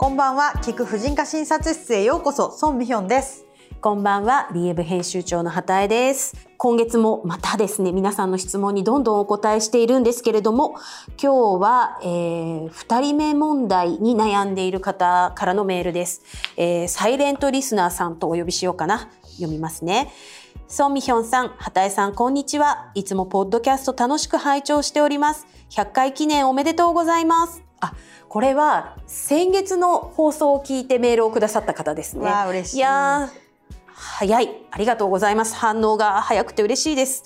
こんばんは。聞く婦人科診察室へようこそ。ソンミヒョンです。こんばんは。DF 編集長の畑江です。今月もまたですね皆さんの質問にどんどんお答えしているんですけれども今日は、えー、2人目問題に悩んでいる方からのメールです、えー、サイレントリスナーさんとお呼びしようかな。読みますね。ソンミヒョンさん、畑江さん、こんにちは。いつもポッドキャスト楽しく拝聴しております。100回記念おめでとうございます。あ、これは先月の放送を聞いてメールをくださった方ですね。わ嬉しい。いや早い。ありがとうございます。反応が早くて嬉しいです。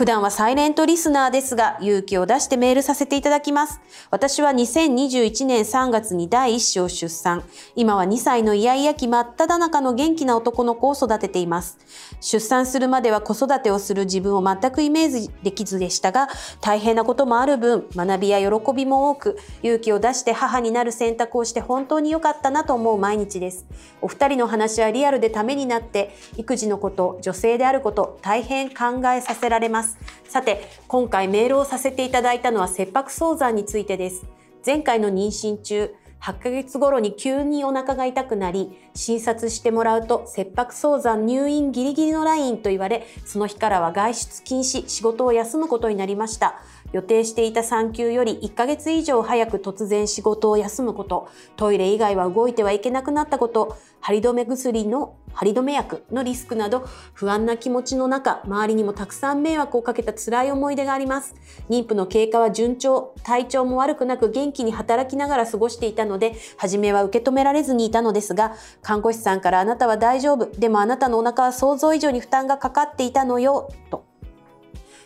普段はサイレントリスナーですが、勇気を出してメールさせていただきます。私は2021年3月に第一子を出産。今は2歳のイヤイヤ期真っ只中の元気な男の子を育てています。出産するまでは子育てをする自分を全くイメージできずでしたが、大変なこともある分、学びや喜びも多く、勇気を出して母になる選択をして本当に良かったなと思う毎日です。お二人の話はリアルでためになって、育児のこと、女性であること、大変考えさせられます。ますさて今回メールをさせていただいたのは切迫早産についてです前回の妊娠中8ヶ月頃に急にお腹が痛くなり、診察してもらうと切迫早産入院ギリギリのラインと言われ、その日からは外出禁止、仕事を休むことになりました。予定していた産休より1ヶ月以上早く突然仕事を休むこと、トイレ以外は動いてはいけなくなったこと、張り止め薬の張り止め薬のリスクなど不安な気持ちの中、周りにもたくさん迷惑をかけた辛い思い出があります。妊婦の経過は順調、体調も悪くなく元気に働きながら過ごしていたので、初めは受け止められずにいたのですが、看護師さんからあなたは大丈夫、でもあなたのお腹は想像以上に負担がかかっていたのよ、と。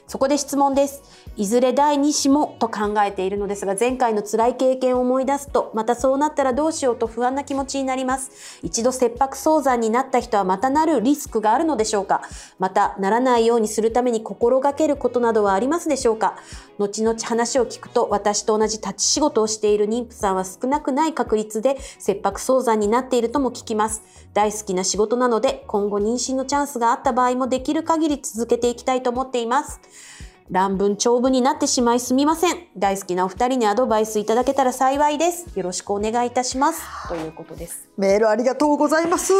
そこで質問です。いずれ第2子もと考えているのですが、前回の辛い経験を思い出すと、またそうなったらどうしようと不安な気持ちになります。一度切迫早産になった人はまたなるリスクがあるのでしょうかまた、ならないようにするために心がけることなどはありますでしょうか後々話を聞くと、私と同じ立ち仕事をしている妊婦さんは少なくない確率で切迫早産になっているとも聞きます。大好きな仕事なので、今後妊娠のチャンスがあった場合もできる限り続けていきたいと思っています。乱文長文になってしまいすみません。大好きなお二人にアドバイスいただけたら幸いです。よろしくお願いいたします。ということです。メールありがとうございます。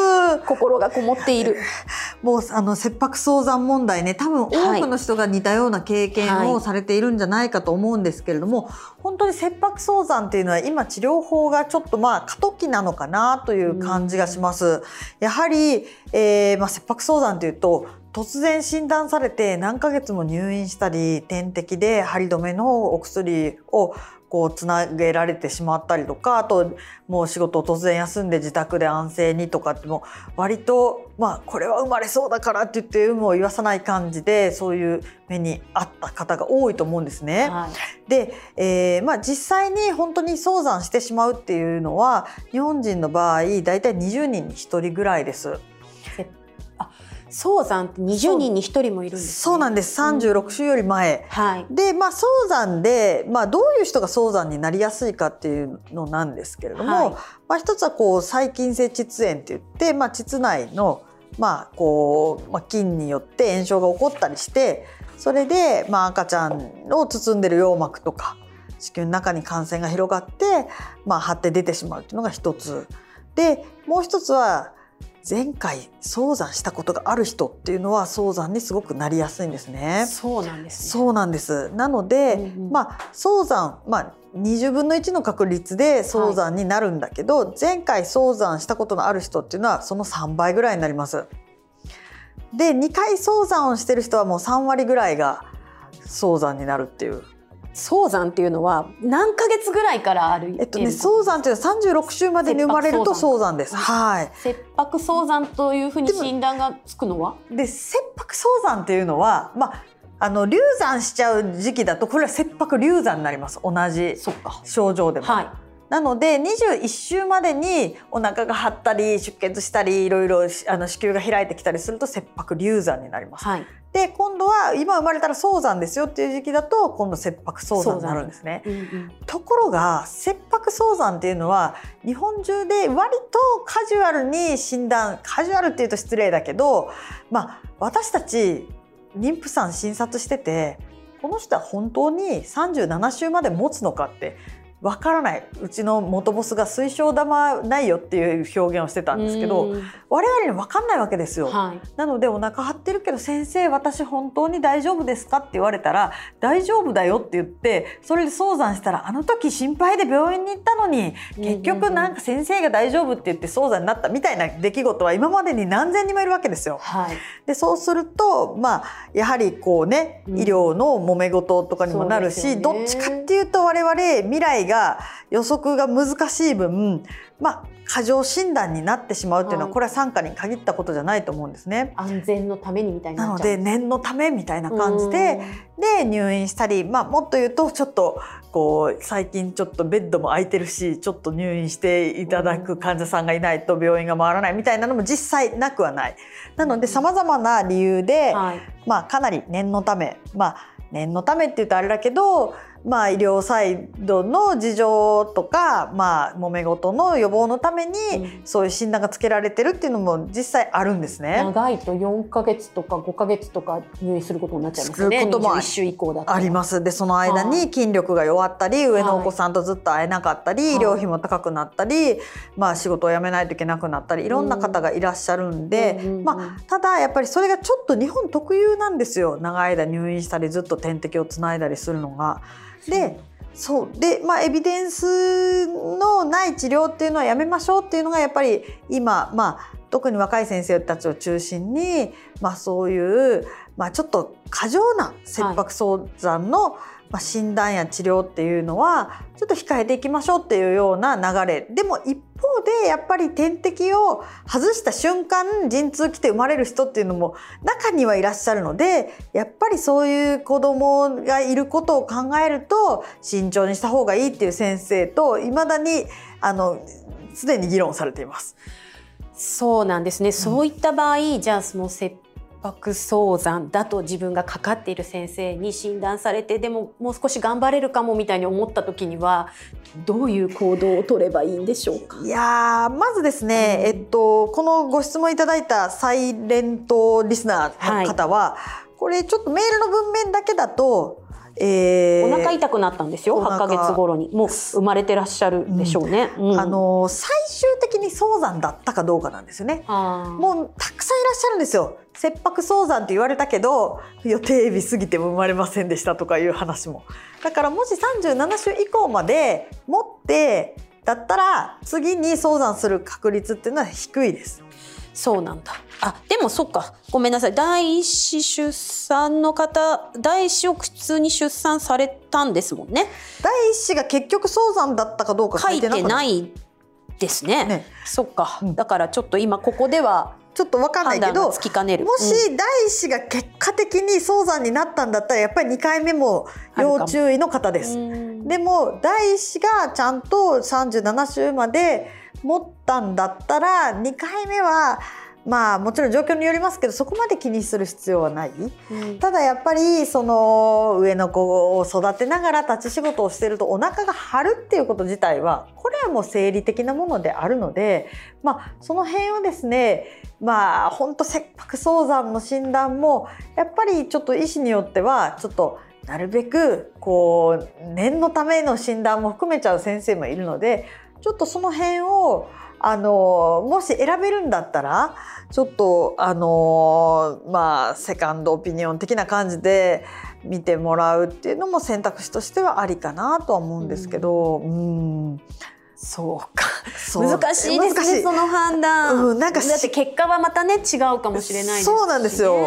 心がこもっている。もうあの切迫早産問題ね、多分多くの人が似たような経験をされているんじゃないかと思うんですけれども、はい、本当に切迫早産っていうのは今治療法がちょっとまあ過渡期なのかなという感じがします。やはり、えー、まあ切迫早産というと突然診断されて何ヶ月も入院したり点滴で針止めのお薬をこうつなげられてしまったりとかあともう仕事を突然休んで自宅で安静にとかっても割とまあこれは生まれそうだからって言って有無を言わさない感じでそういう目にあった方が多いと思うんですね。はい、で、えー、まあ、実際に本当に早産してしまうっていうのは日本人の場合大体20人に1人ぐらいです。早産って20人に1人もいるんです、ね、そう。なんです36週より前、うん、はい、でまあ早産で、まあ、どういう人が早産になりやすいかっていうのなんですけれども、はい、まあ、一つはこう細菌性膣炎って言って、まあ、膣内の、まあこうまあ、菌によって炎症が起こったりしてそれで、まあ、赤ちゃんを包んでる羊膜とか子宮の中に感染が広がって、まあ、張って出てしまうっていうのが一つ。でもう一つは前回早産したことがある人っていうのは早産にすごくなりやすいんですね。そうなんです、ね、そうなんです。なので、うんうん、まあ早産まあ20分の1の確率で早産になるんだけど、はい、前回早産したことのある人っていうのはその3倍ぐらいになります。で2回早産をしてる人はもう3割ぐらいが早産になるっていう早産っていうのは何ヶ月ぐらいからあるえっとね早産っていうのは36週までに生まれると早産です。はい。切迫早産というふうに診断がつくのは？で切迫早産っていうのはまああの流産しちゃう時期だとこれは切迫流産になります同じ症状でも。はいなので21週までにお腹が張ったり出血したりいろいろあの子宮が開いてきたりすると切迫流産になります。はい、で今度は今生まれたら早産ですよっていう時期だと今度切迫早産になるんですね。うんうん、ところが切迫早産っていうのは日本中で割とカジュアルに診断カジュアルっていうと失礼だけど、まあ、私たち妊婦さん診察しててこの人は本当に37週まで持つのかってわからない。うちの元ボスが水晶玉ないよっていう表現をしてたんですけど我々に分かんないわけですよ、はい、なのでお腹張ってるけど先生私本当に大丈夫ですかって言われたら大丈夫だよって言ってそれで早産したらあの時心配で病院に行ったのに結局なんか先生が大丈夫って言って早産になったみたいな出来事は今までに何千人もいるわけですよ。はい、でそうするとまあやはりこうね医療の揉め事とかにもなるし、うんね、どっちかっていうと我々未来がが予測が難しい分まあ過剰診断になってしまうっていうのは、これは産科に限ったことじゃないと思うんですね。安全のためにみたいななので念のためみたいな感じでで入院したり、まあ、もっと言うとちょっとこう最近ちょっとベッドも空いてるしちょっと入院していただく患者さんがいないと病院が回らないみたいなのも実際なくはない。なのでさまざまな理由で、はい、まあ、かなり念のためまあ念のためって言うとあれだけどまあ、医療サイドの事情とか、まあ、揉め事の予防のために、そういう診断がつけられてるっていうのも実際あるんですね。長いと4か月とか5か月とか入院することになっちゃいますよね。こともあります。でその間に筋力が弱ったり上のお子さんとずっと会えなかったり、医療費も高くなったり、まあ、仕事を辞めないといけなくなったりいろんな方がいらっしゃるんで、まあ、ただやっぱりそれがちょっと日本特有なんですよ長い間入院したりずっと点滴をつないだりするのが。でそう。でまあエビデンスのない治療っていうのはやめましょうっていうのがやっぱり今まあ特に若い先生たちを中心に、まあ、そういう、まあ、ちょっと過剰な切迫早産の、はいまあ、診断や治療っていうのはちょっと控えていきましょうっていうような流れでも一方でやっぱり点滴を外した瞬間陣痛来て生まれる人っていうのも中にはいらっしゃるのでやっぱりそういう子どもがいることを考えると慎重にした方がいいっていう先生といまだにあのすでに議論されています。そうなんですね、うん、そういった場合じゃあその切迫早産だと自分がかかっている先生に診断されてでももう少し頑張れるかもみたいに思った時にはどういう行動を取ればいいんでしょうか？いやまずですね、うん、えっと、このご質問いただいたサイレントリスナーの方は、はい、これちょっとメールの文面だけだとえー、お腹痛くなったんしょ8か月頃に。もう生まれてらっしゃるでしょうね、うん、あの最終的に早産だったかどうかなんですよね。もうたくさんいらっしゃるんですよ。切迫早産って言われたけど予定日過ぎても生まれませんでしたとかいう話も。だからもし37週以降まで持ってだったら次に早産する確率っていうのは低いですそうなんだ。あでもそっか。ごめんなさい。第一子出産の方第一子を普通に出産されたんですもんね。第一子が結局早産だったかどうか書いてないですね、ね、そっか、うん、だからちょっと今ここではちょっと分かんないけどもし第一子が結果的に早産になったんだったらやっぱり2回目も要注意の方です。でも第一子がちゃんと37週まで持ったんだったら2回目はまあもちろん状況によりますけどそこまで気にする必要はない、うん、ただやっぱりその上の子を育てながら立ち仕事をしてるとお腹が張るっていうこと自体はこれはもう生理的なものであるのでまあその辺をですねまあ本当切迫早産の診断もやっぱりちょっと医師によってはちょっとなるべくこう念のための診断も含めちゃう先生もいるのでちょっとその辺をあのもし選べるんだったらちょっとあのまあセカンドオピニオン的な感じで見てもらうっていうのも選択肢としてはありかなとは思うんですけど。うん、うんそうか。難しいですね、その判断。うん、なんかだって結果はまたね、違うかもしれない、ね、そうなんですよ。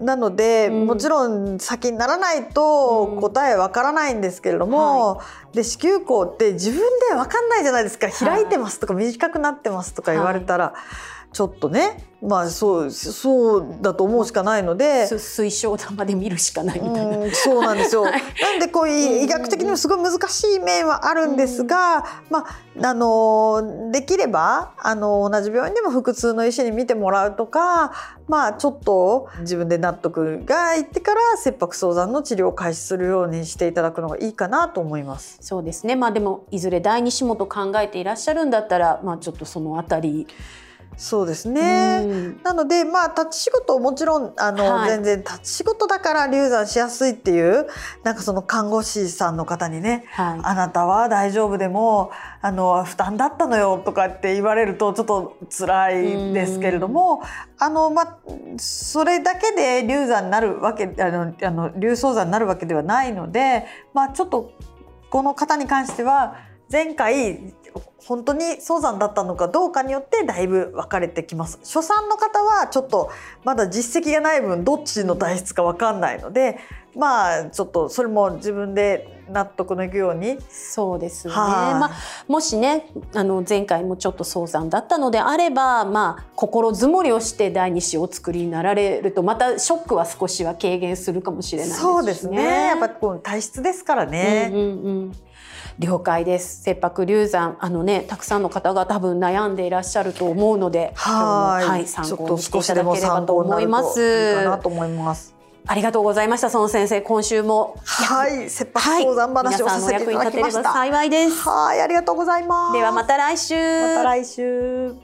なので、うん、もちろん先にならないと答えわからないんですけれども、うんはい、で子宮口って自分でわかんないじゃないですか。開いてますとか短くなってますとか言われたら。はいちょっとねまあそうそうだと思うしかないので。推奨玉で見るしかないみたいな、うそうなんですよ、はい、なんでこう医学的にもすごい難しい面はあるんですが、うん、まああのできればあの同じ病院でも腹痛の医師に見てもらうとかまあちょっと自分で納得がいってから切迫早産の治療を開始するようにしていただくのがいいかなと思います。そうですね。まあでもいずれ第二子もと考えていらっしゃるんだったらまあちょっとそのあたりそうですね。なのでまあ立ち仕事もちろんあの、はい、全然立ち仕事だから流産しやすいっていうなんかその看護師さんの方にね、はい、あなたは大丈夫でもあの負担だったのよとかって言われるとちょっと辛いですけれども、あのまあそれだけで流産になるわけあのあの流早産になるわけではないので、まあちょっとこの方に関しては前回本当に早産だったのかどうかによってだいぶ分かれてきます。初産の方はちょっとまだ実績がない分どっちの体質か分かんないのでまあちょっとそれも自分で納得のいくように。そうですね、まあ、もしねあの前回もちょっと早産だったのであれば、まあ、心づもりをして第二子をお作りになられるとまたショックは少しは軽減するかもしれないですね。そうですね。やっぱこう体質ですからね、うんうんうん了解です。切迫流産。あのねたくさんの方が多分悩んでいらっしゃると思うのではい。はい参考にしていただければと思います。かなと思います。ありがとうございました園先生今週もはい。切迫相談話をさせていただきました、はい、幸いです。はい。ありがとうございます。ではまた来週。また来週